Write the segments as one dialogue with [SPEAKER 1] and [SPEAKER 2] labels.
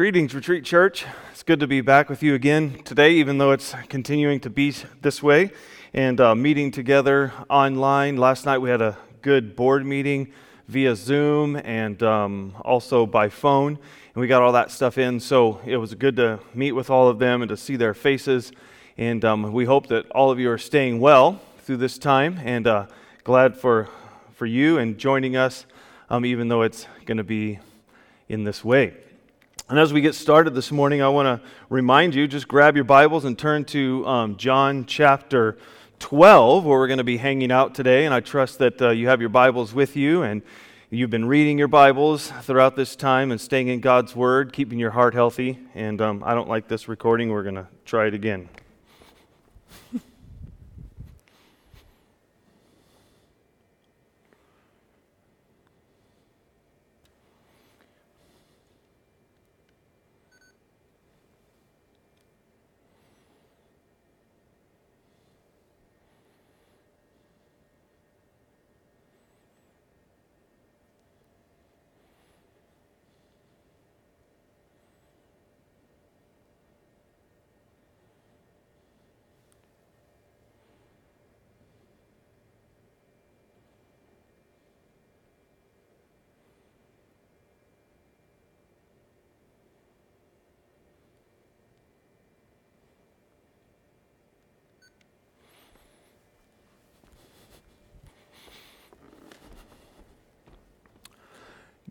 [SPEAKER 1] Greetings, Retreat Church. It's good to be back with you again today, even though it's continuing to be this way and uh, meeting together online. Last night we had a good board meeting via Zoom and um, also by phone, and we got all that stuff in. So it was good to meet with all of them and to see their faces. And um, we hope that all of you are staying well through this time, and uh, glad for for you and joining us, um, even though it's going to be in this way. And as we get started this morning, I want to remind you just grab your Bibles and turn to um, John chapter 12, where we're going to be hanging out today. And I trust that uh, you have your Bibles with you and you've been reading your Bibles throughout this time and staying in God's Word, keeping your heart healthy. And um, I don't like this recording. We're going to try it again.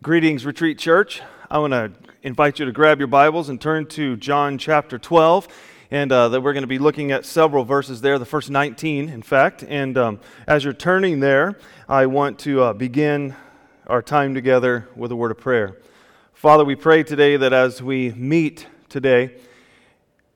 [SPEAKER 1] Greetings, Retreat Church. I want to invite you to grab your Bibles and turn to John chapter 12. And uh, that we're going to be looking at several verses there, the first 19, in fact. And um, as you're turning there, I want to uh, begin our time together with a word of prayer. Father, we pray today that as we meet today,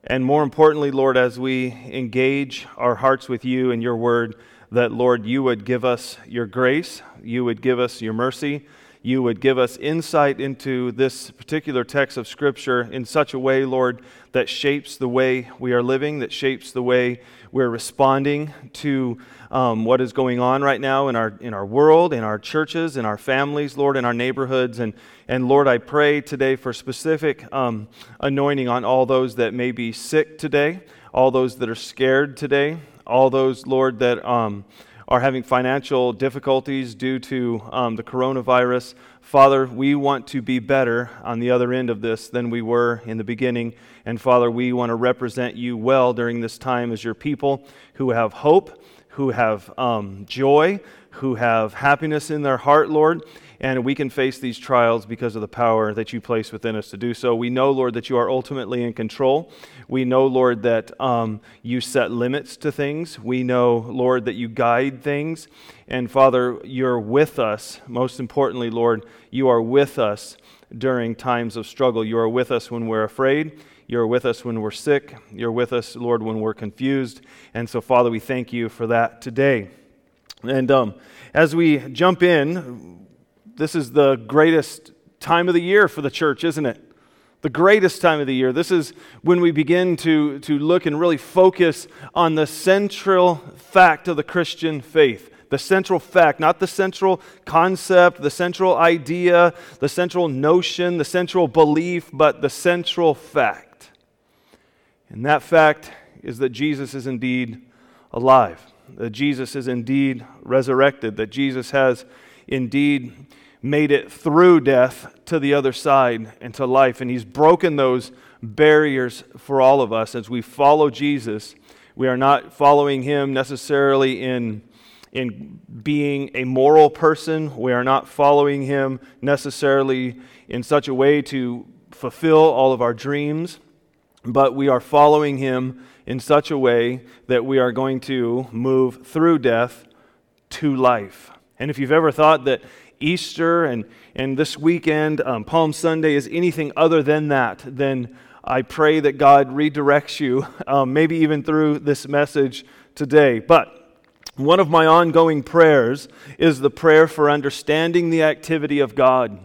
[SPEAKER 1] and more importantly, Lord, as we engage our hearts with you and your word, that, Lord, you would give us your grace, you would give us your mercy you would give us insight into this particular text of Scripture in such a way, Lord, that shapes the way we are living, that shapes the way we're responding to um, what is going on right now in our, in our world, in our churches, in our families, Lord, in our neighborhoods. And, and Lord, I pray today for specific um, anointing on all those that may be sick today, all those that are scared today, all those, Lord, that. Um, are having financial difficulties due to um, the coronavirus. Father, we want to be better on the other end of this than we were in the beginning. And Father, we want to represent you well during this time as your people who have hope, who have um, joy, who have happiness in their heart, Lord and we can face these trials because of the power that you place within us to do so. We know, Lord, that you are ultimately in control. We know, Lord, that um, you set limits to things. We know, Lord, that you guide things. And Father, you're with us. Most importantly, Lord, you are with us during times of struggle. You are with us when we're afraid. You're with us when we're sick. You're with us, Lord, when we're confused. And so, Father, we thank you for that today. And um, as we jump in, this is the greatest time of the year for the church, isn't it? The greatest time of the year. This is when we begin to, to look and really focus on the central fact of the Christian faith. The central fact, not the central concept, the central idea, the central notion, the central belief, but the central fact. And that fact is that Jesus is indeed alive, that Jesus is indeed resurrected, that Jesus has indeed made it through death to the other side and to life. And He's broken those barriers for all of us as we follow Jesus. We are not following Him necessarily in, in being a moral person, we are not following Him necessarily in such a way to fulfill all of our dreams, but we are following Him in such a way that we are going to move through death to life. And if you've ever thought that Easter and, and this weekend, um, Palm Sunday, is anything other than that, then I pray that God redirects you, um, maybe even through this message today. But one of my ongoing prayers is the prayer for understanding the activity of God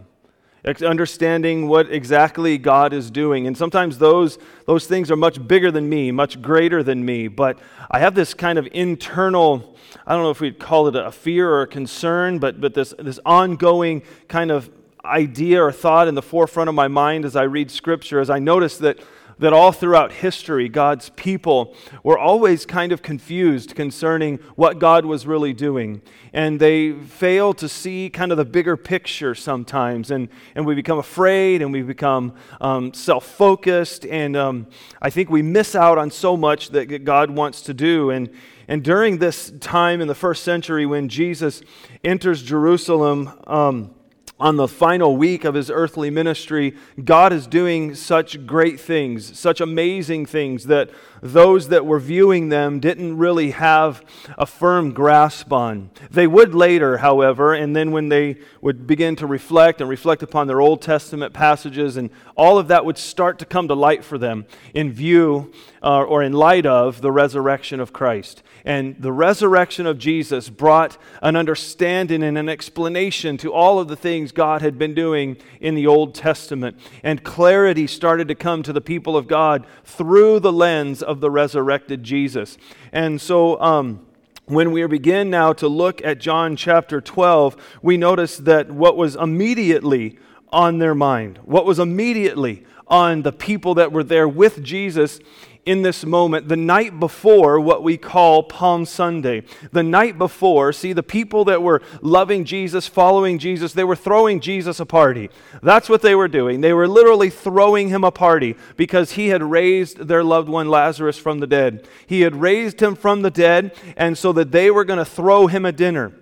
[SPEAKER 1] understanding what exactly God is doing. And sometimes those, those things are much bigger than me, much greater than me. But I have this kind of internal, I don't know if we'd call it a fear or a concern, but, but this, this ongoing kind of idea or thought in the forefront of my mind as I read Scripture, as I notice that that all throughout history, God's people were always kind of confused concerning what God was really doing. And they fail to see kind of the bigger picture sometimes. And, and we become afraid and we become um, self focused. And um, I think we miss out on so much that God wants to do. And, and during this time in the first century when Jesus enters Jerusalem, um, on the final week of his earthly ministry, God is doing such great things, such amazing things that those that were viewing them didn't really have a firm grasp on. They would later, however, and then when they would begin to reflect and reflect upon their Old Testament passages, and all of that would start to come to light for them in view uh, or in light of the resurrection of Christ. And the resurrection of Jesus brought an understanding and an explanation to all of the things God had been doing in the Old Testament. And clarity started to come to the people of God through the lens of the resurrected Jesus. And so, um, when we begin now to look at John chapter 12, we notice that what was immediately on their mind, what was immediately on the people that were there with Jesus in this moment, the night before what we call Palm Sunday. The night before, see, the people that were loving Jesus, following Jesus, they were throwing Jesus a party. That's what they were doing. They were literally throwing him a party because he had raised their loved one Lazarus from the dead. He had raised him from the dead, and so that they were going to throw him a dinner.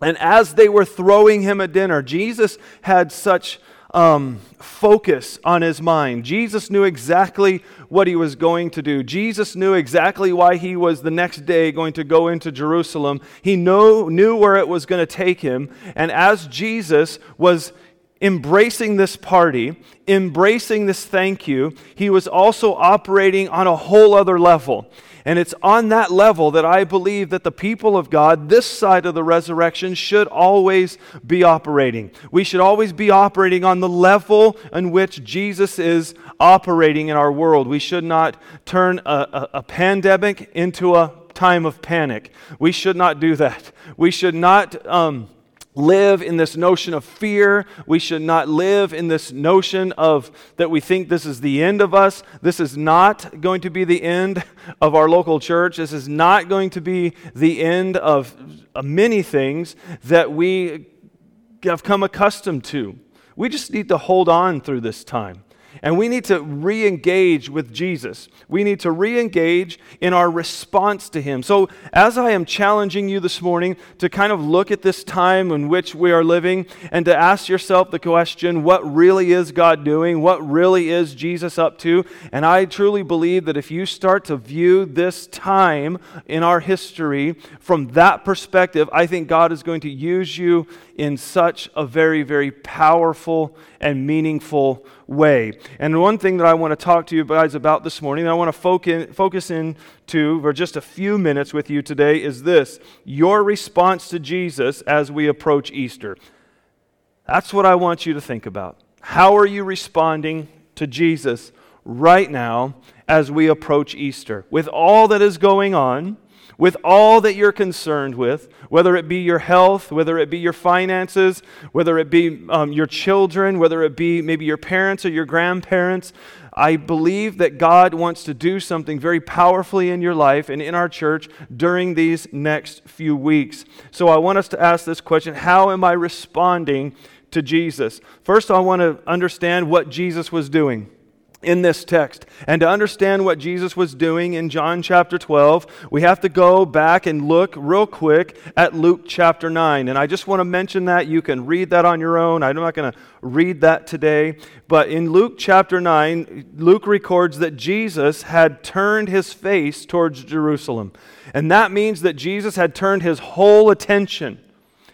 [SPEAKER 1] And as they were throwing him a dinner, Jesus had such um, focus on his mind. Jesus knew exactly what he was going to do. Jesus knew exactly why he was the next day going to go into Jerusalem. He know, knew where it was going to take him. And as Jesus was embracing this party, embracing this thank you, he was also operating on a whole other level. And it's on that level that I believe that the people of God, this side of the resurrection, should always be operating. We should always be operating on the level in which Jesus is operating in our world. We should not turn a, a, a pandemic into a time of panic. We should not do that. We should not. Um, live in this notion of fear. We should not live in this notion of that we think this is the end of us. This is not going to be the end of our local church. This is not going to be the end of many things that we have come accustomed to. We just need to hold on through this time. And we need to re engage with Jesus. We need to re engage in our response to Him. So, as I am challenging you this morning to kind of look at this time in which we are living and to ask yourself the question what really is God doing? What really is Jesus up to? And I truly believe that if you start to view this time in our history from that perspective, I think God is going to use you in such a very, very powerful and meaningful way. And one thing that I want to talk to you guys about this morning, and I want to focus, focus in to for just a few minutes with you today, is this your response to Jesus as we approach Easter. That's what I want you to think about. How are you responding to Jesus right now as we approach Easter? With all that is going on, with all that you're concerned with, whether it be your health, whether it be your finances, whether it be um, your children, whether it be maybe your parents or your grandparents. I believe that God wants to do something very powerfully in your life and in our church during these next few weeks. So I want us to ask this question How am I responding to Jesus? First, I want to understand what Jesus was doing in this text. And to understand what Jesus was doing in John chapter 12, we have to go back and look real quick at Luke chapter 9. And I just want to mention that. You can read that on your own. I'm not going to read that today. But in Luke chapter 9, Luke records that Jesus had turned his face towards Jerusalem. And that means that Jesus had turned his whole attention,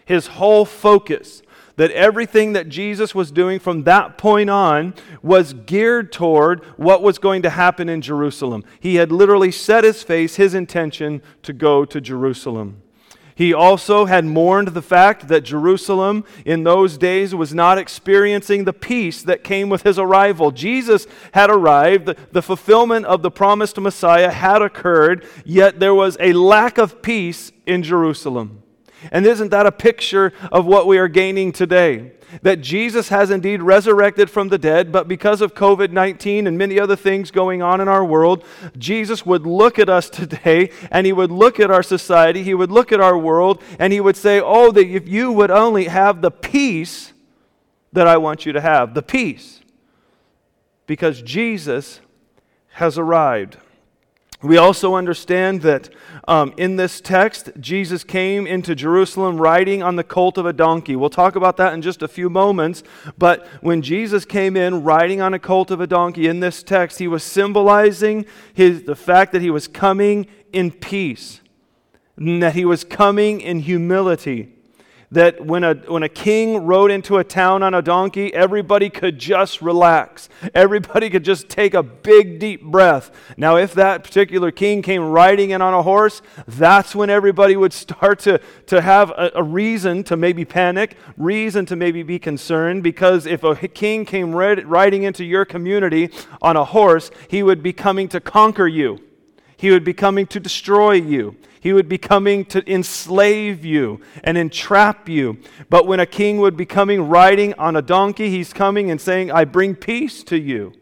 [SPEAKER 1] his whole focus that everything that Jesus was doing from that point on was geared toward what was going to happen in Jerusalem. He had literally set his face, his intention to go to Jerusalem. He also had mourned the fact that Jerusalem in those days was not experiencing the peace that came with his arrival. Jesus had arrived, the, fulfillment of the promised Messiah had occurred, yet there was a lack of peace in Jerusalem. And isn't that a picture of what we are gaining today? That Jesus has indeed resurrected from the dead, but because of COVID 19 and many other things going on in our world, Jesus would look at us today and he would look at our society, he would look at our world, and he would say, Oh, that if you would only have the peace that I want you to have, the peace. Because Jesus has arrived. We also understand that um, in this text, Jesus came into Jerusalem riding on the colt of a donkey. We'll talk about that in just a few moments. But when Jesus came in riding on a colt of a donkey in this text, he was symbolizing his, the fact that he was coming in peace, and that he was coming in humility that when a, when a king rode into a town on a donkey, everybody could just relax. Everybody could just take a big, deep breath. Now, if that particular king came riding in on a horse, that's when everybody would start to, to have a, a reason to maybe panic, reason to maybe be concerned, because if a king came riding into your community on a horse, he would be coming to conquer you. He would be coming to destroy you. He would be coming to enslave you and entrap you. But when a king would be coming riding on a donkey, he's coming and saying, I bring peace to you.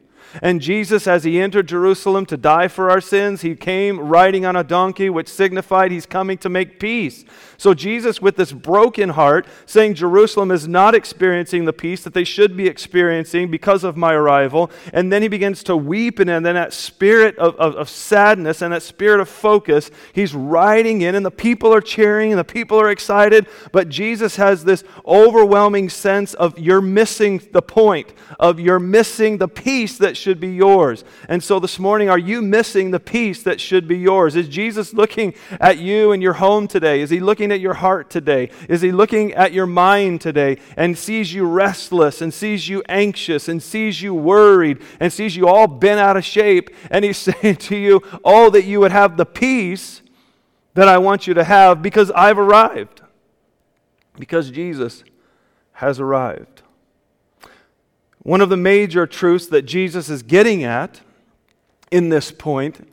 [SPEAKER 1] And Jesus, as he entered Jerusalem to die for our sins, he came riding on a donkey, which signified he's coming to make peace. So, Jesus, with this broken heart, saying Jerusalem is not experiencing the peace that they should be experiencing because of my arrival. And then he begins to weep, and then that spirit of, of, of sadness and that spirit of focus, he's riding in, and the people are cheering, and the people are excited. But Jesus has this overwhelming sense of you're missing the point, of you're missing the peace that should be yours. And so this morning, are you missing the peace that should be yours? Is Jesus looking at you and your home today? Is he looking at your heart today? Is he looking at your mind today and sees you restless and sees you anxious and sees you worried and sees you all bent out of shape? And he's saying to you, Oh, that you would have the peace that I want you to have because I've arrived. Because Jesus has arrived. One of the major truths that Jesus is getting at in this point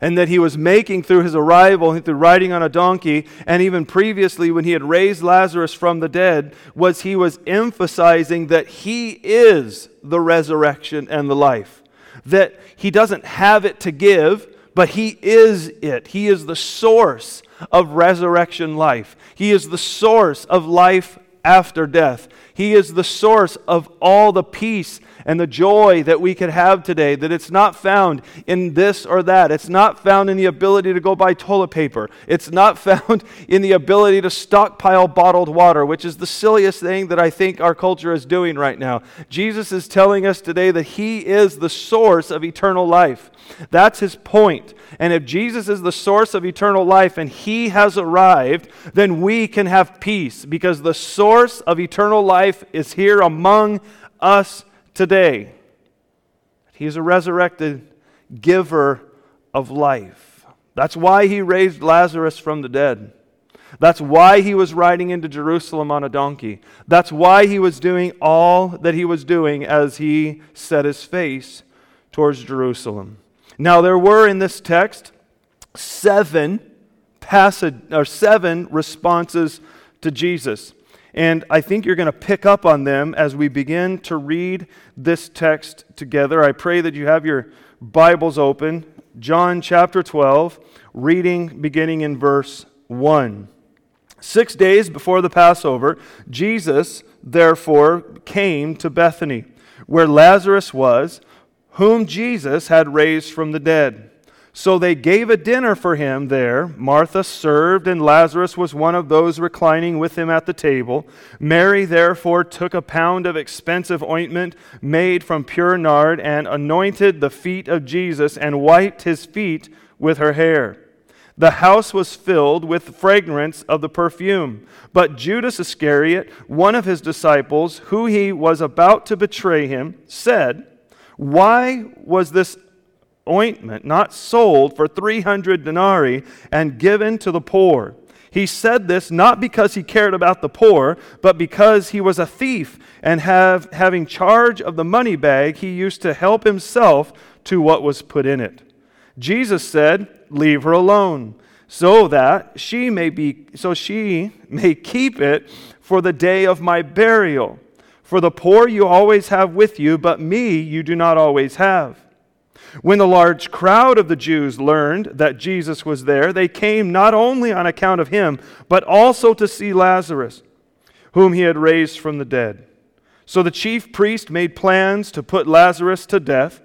[SPEAKER 1] and that he was making through his arrival, through riding on a donkey, and even previously when he had raised Lazarus from the dead, was he was emphasizing that he is the resurrection and the life. That he doesn't have it to give, but he is it. He is the source of resurrection life. He is the source of life after death. He is the source of all the peace and the joy that we could have today, that it's not found in this or that. It's not found in the ability to go buy toilet paper. It's not found in the ability to stockpile bottled water, which is the silliest thing that I think our culture is doing right now. Jesus is telling us today that He is the source of eternal life. That's His point. And if Jesus is the source of eternal life and He has arrived, then we can have peace because the source of eternal life is here among us today. He is a resurrected giver of life. That's why he raised Lazarus from the dead. That's why he was riding into Jerusalem on a donkey. That's why he was doing all that he was doing as he set his face towards Jerusalem. Now, there were in this text seven passage, or seven responses to Jesus. And I think you're going to pick up on them as we begin to read this text together. I pray that you have your Bibles open. John chapter 12, reading beginning in verse 1. Six days before the Passover, Jesus, therefore, came to Bethany, where Lazarus was, whom Jesus had raised from the dead. So they gave a dinner for him there. Martha served, and Lazarus was one of those reclining with him at the table. Mary therefore took a pound of expensive ointment made from pure nard and anointed the feet of Jesus and wiped his feet with her hair. The house was filled with fragrance of the perfume. But Judas Iscariot, one of his disciples, who he was about to betray him, said, Why was this ointment not sold for 300 denarii and given to the poor. He said this not because he cared about the poor, but because he was a thief and have, having charge of the money bag, he used to help himself to what was put in it. Jesus said, Leave her alone. so that she may be so she may keep it for the day of my burial. For the poor you always have with you, but me you do not always have. When the large crowd of the Jews learned that Jesus was there, they came not only on account of him, but also to see Lazarus, whom he had raised from the dead. So the chief priest made plans to put Lazarus to death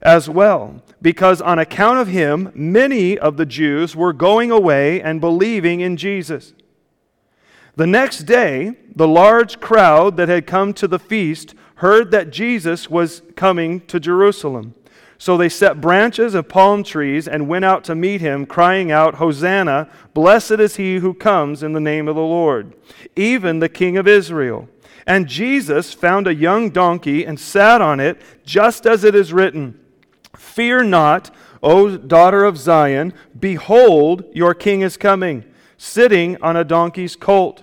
[SPEAKER 1] as well, because on account of him, many of the Jews were going away and believing in Jesus. The next day, the large crowd that had come to the feast heard that Jesus was coming to Jerusalem. So they set branches of palm trees and went out to meet him, crying out, Hosanna! Blessed is he who comes in the name of the Lord, even the King of Israel. And Jesus found a young donkey and sat on it, just as it is written Fear not, O daughter of Zion, behold, your king is coming, sitting on a donkey's colt.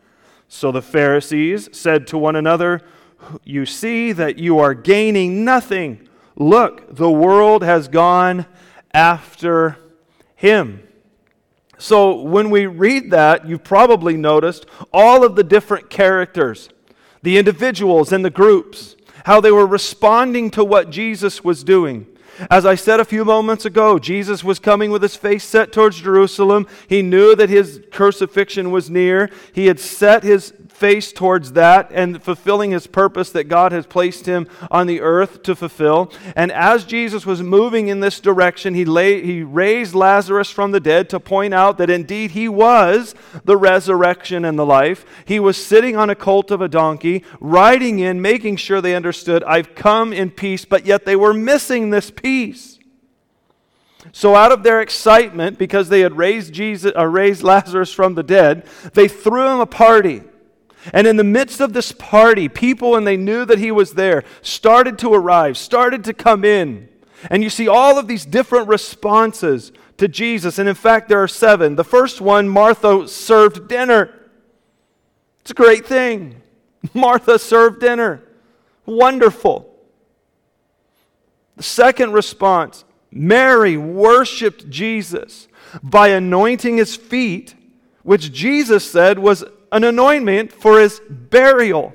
[SPEAKER 1] So the Pharisees said to one another, You see that you are gaining nothing. Look, the world has gone after him. So when we read that, you've probably noticed all of the different characters, the individuals and the groups, how they were responding to what Jesus was doing. As I said a few moments ago, Jesus was coming with his face set towards Jerusalem. He knew that his crucifixion was near. He had set his face towards that and fulfilling his purpose that God has placed him on the earth to fulfill. And as Jesus was moving in this direction, he, lay, he raised Lazarus from the dead to point out that indeed he was the resurrection and the life. He was sitting on a colt of a donkey, riding in, making sure they understood, I've come in peace, but yet they were missing this peace. So, out of their excitement, because they had raised, Jesus, uh, raised Lazarus from the dead, they threw him a party. And in the midst of this party, people, when they knew that he was there, started to arrive, started to come in. And you see all of these different responses to Jesus. And in fact, there are seven. The first one, Martha served dinner. It's a great thing. Martha served dinner. Wonderful. The second response, Mary worshiped Jesus by anointing his feet, which Jesus said was an anointment for his burial.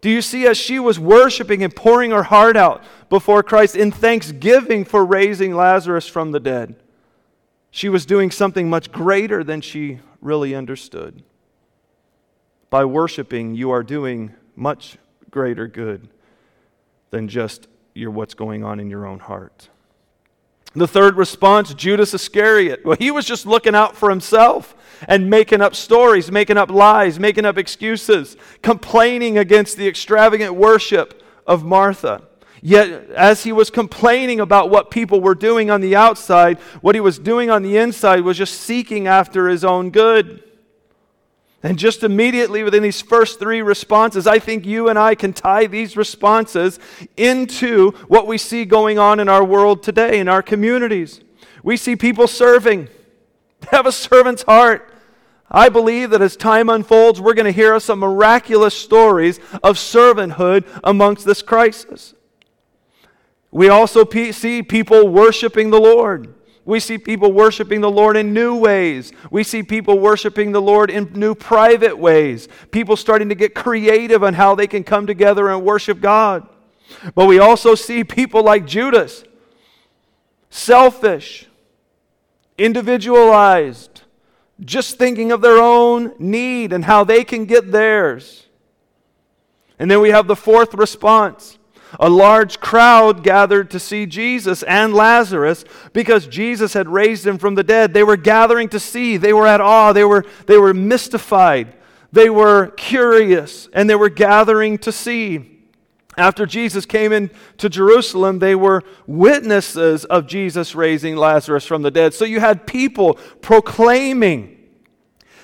[SPEAKER 1] Do you see, as she was worshiping and pouring her heart out before Christ in thanksgiving for raising Lazarus from the dead, she was doing something much greater than she really understood. By worshiping, you are doing much greater good than just your, what's going on in your own heart. The third response, Judas Iscariot. Well, he was just looking out for himself and making up stories, making up lies, making up excuses, complaining against the extravagant worship of Martha. Yet, as he was complaining about what people were doing on the outside, what he was doing on the inside was just seeking after his own good. And just immediately within these first three responses, I think you and I can tie these responses into what we see going on in our world today, in our communities. We see people serving, have a servant's heart. I believe that as time unfolds, we're going to hear some miraculous stories of servanthood amongst this crisis. We also see people worshiping the Lord. We see people worshiping the Lord in new ways. We see people worshiping the Lord in new private ways. People starting to get creative on how they can come together and worship God. But we also see people like Judas, selfish, individualized, just thinking of their own need and how they can get theirs. And then we have the fourth response. A large crowd gathered to see Jesus and Lazarus because Jesus had raised him from the dead. They were gathering to see. They were at awe. They were, they were mystified. They were curious and they were gathering to see. After Jesus came into Jerusalem, they were witnesses of Jesus raising Lazarus from the dead. So you had people proclaiming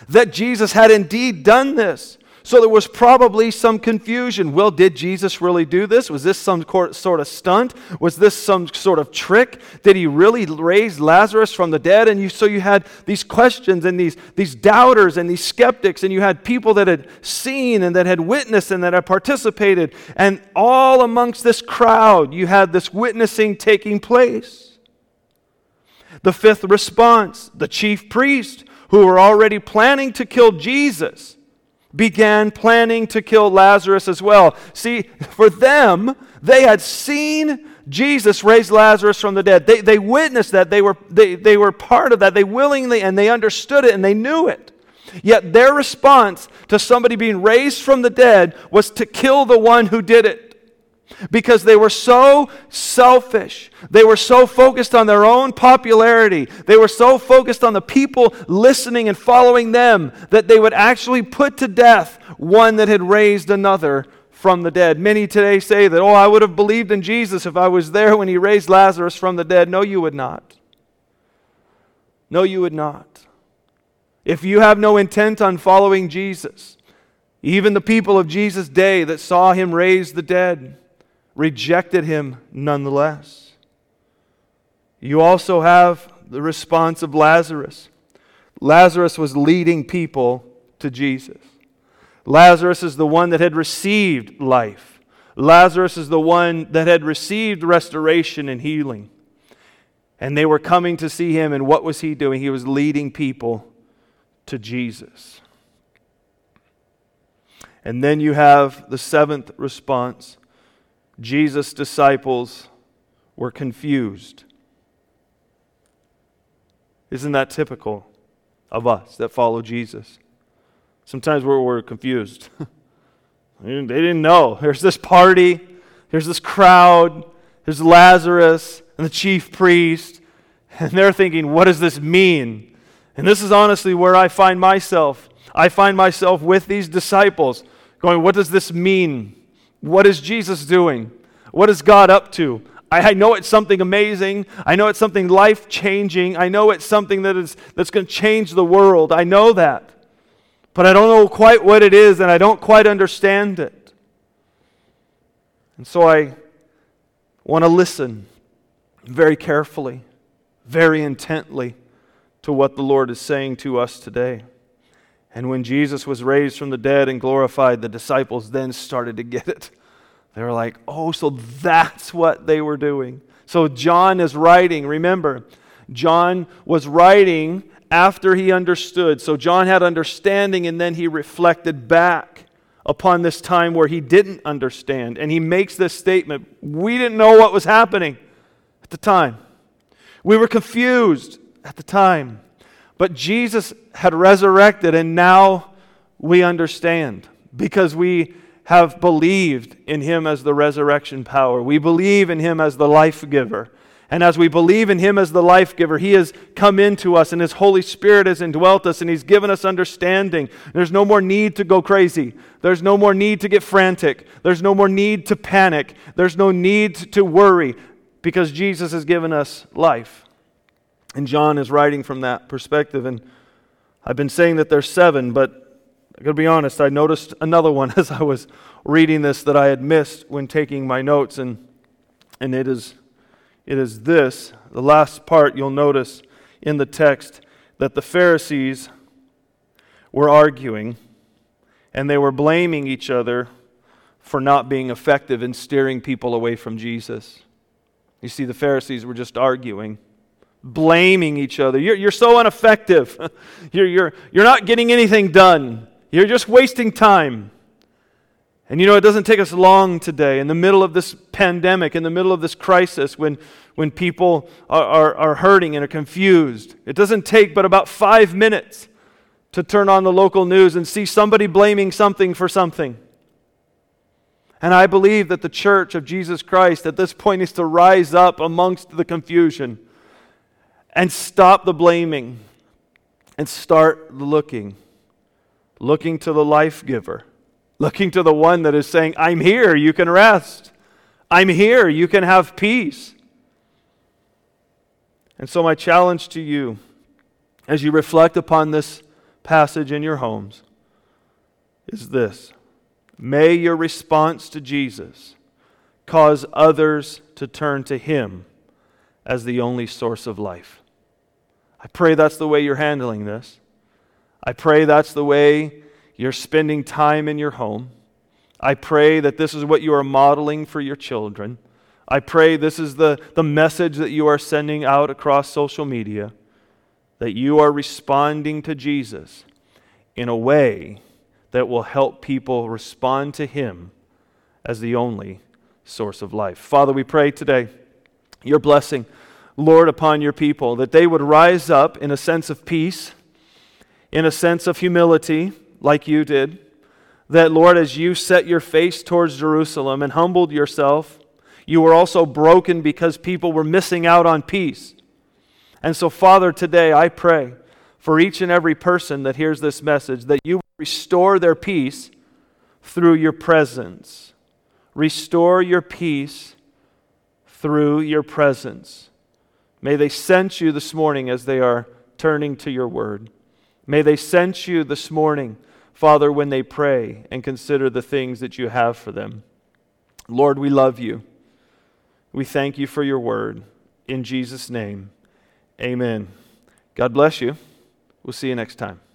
[SPEAKER 1] that Jesus had indeed done this. So there was probably some confusion. Well, did Jesus really do this? Was this some sort of stunt? Was this some sort of trick? Did he really raise Lazarus from the dead? And you, so you had these questions and these, these doubters and these skeptics, and you had people that had seen and that had witnessed and that had participated. And all amongst this crowd, you had this witnessing taking place. The fifth response the chief priest, who were already planning to kill Jesus began planning to kill Lazarus as well. See, for them, they had seen Jesus raise Lazarus from the dead. They, they witnessed that. They were, they, they were part of that. They willingly and they understood it and they knew it. Yet their response to somebody being raised from the dead was to kill the one who did it because they were so selfish. They were so focused on their own popularity. They were so focused on the people listening and following them that they would actually put to death one that had raised another from the dead. Many today say that, oh, I would have believed in Jesus if I was there when he raised Lazarus from the dead. No, you would not. No, you would not. If you have no intent on following Jesus, even the people of Jesus' day that saw him raise the dead, rejected him nonetheless. You also have the response of Lazarus. Lazarus was leading people to Jesus. Lazarus is the one that had received life. Lazarus is the one that had received restoration and healing. And they were coming to see him, and what was he doing? He was leading people to Jesus. And then you have the seventh response Jesus' disciples were confused. Isn't that typical of us that follow Jesus? Sometimes we're, we're confused. they didn't know. There's this party, there's this crowd, there's Lazarus and the chief priest, and they're thinking, what does this mean? And this is honestly where I find myself. I find myself with these disciples going, what does this mean? What is Jesus doing? What is God up to? I, I know it's something amazing. I know it's something life changing. I know it's something that is, that's going to change the world. I know that. But I don't know quite what it is, and I don't quite understand it. And so I want to listen very carefully, very intently to what the Lord is saying to us today. And when Jesus was raised from the dead and glorified, the disciples then started to get it. They were like, oh, so that's what they were doing. So John is writing, remember, John was writing after he understood. So John had understanding and then he reflected back upon this time where he didn't understand. And he makes this statement We didn't know what was happening at the time, we were confused at the time. But Jesus had resurrected, and now we understand because we have believed in him as the resurrection power. We believe in him as the life giver. And as we believe in him as the life giver, he has come into us and his Holy Spirit has indwelt us and he's given us understanding. There's no more need to go crazy. There's no more need to get frantic. There's no more need to panic. There's no need to worry because Jesus has given us life. And John is writing from that perspective. And I've been saying that there's seven, but I gotta be honest, I noticed another one as I was reading this that I had missed when taking my notes, and, and it, is, it is this. The last part you'll notice in the text that the Pharisees were arguing and they were blaming each other for not being effective in steering people away from Jesus. You see, the Pharisees were just arguing blaming each other. You're, you're so ineffective. you're, you're, you're not getting anything done. You're just wasting time. And you know, it doesn't take us long today, in the middle of this pandemic, in the middle of this crisis, when, when people are, are, are hurting and are confused. It doesn't take but about five minutes to turn on the local news and see somebody blaming something for something. And I believe that the church of Jesus Christ at this point needs to rise up amongst the confusion and stop the blaming and start looking. Looking to the life giver, looking to the one that is saying, I'm here, you can rest. I'm here, you can have peace. And so, my challenge to you as you reflect upon this passage in your homes is this May your response to Jesus cause others to turn to Him as the only source of life. I pray that's the way you're handling this. I pray that's the way you're spending time in your home. I pray that this is what you are modeling for your children. I pray this is the, the message that you are sending out across social media that you are responding to Jesus in a way that will help people respond to Him as the only source of life. Father, we pray today your blessing, Lord, upon your people, that they would rise up in a sense of peace, in a sense of humility, like you did. That, Lord, as you set your face towards Jerusalem and humbled yourself, you were also broken because people were missing out on peace. And so, Father, today I pray for each and every person that hears this message that you restore their peace through your presence. Restore your peace through your presence. May they sense you this morning as they are turning to your word. May they sense you this morning, Father, when they pray and consider the things that you have for them. Lord, we love you. We thank you for your word. In Jesus' name, amen. God bless you. We'll see you next time.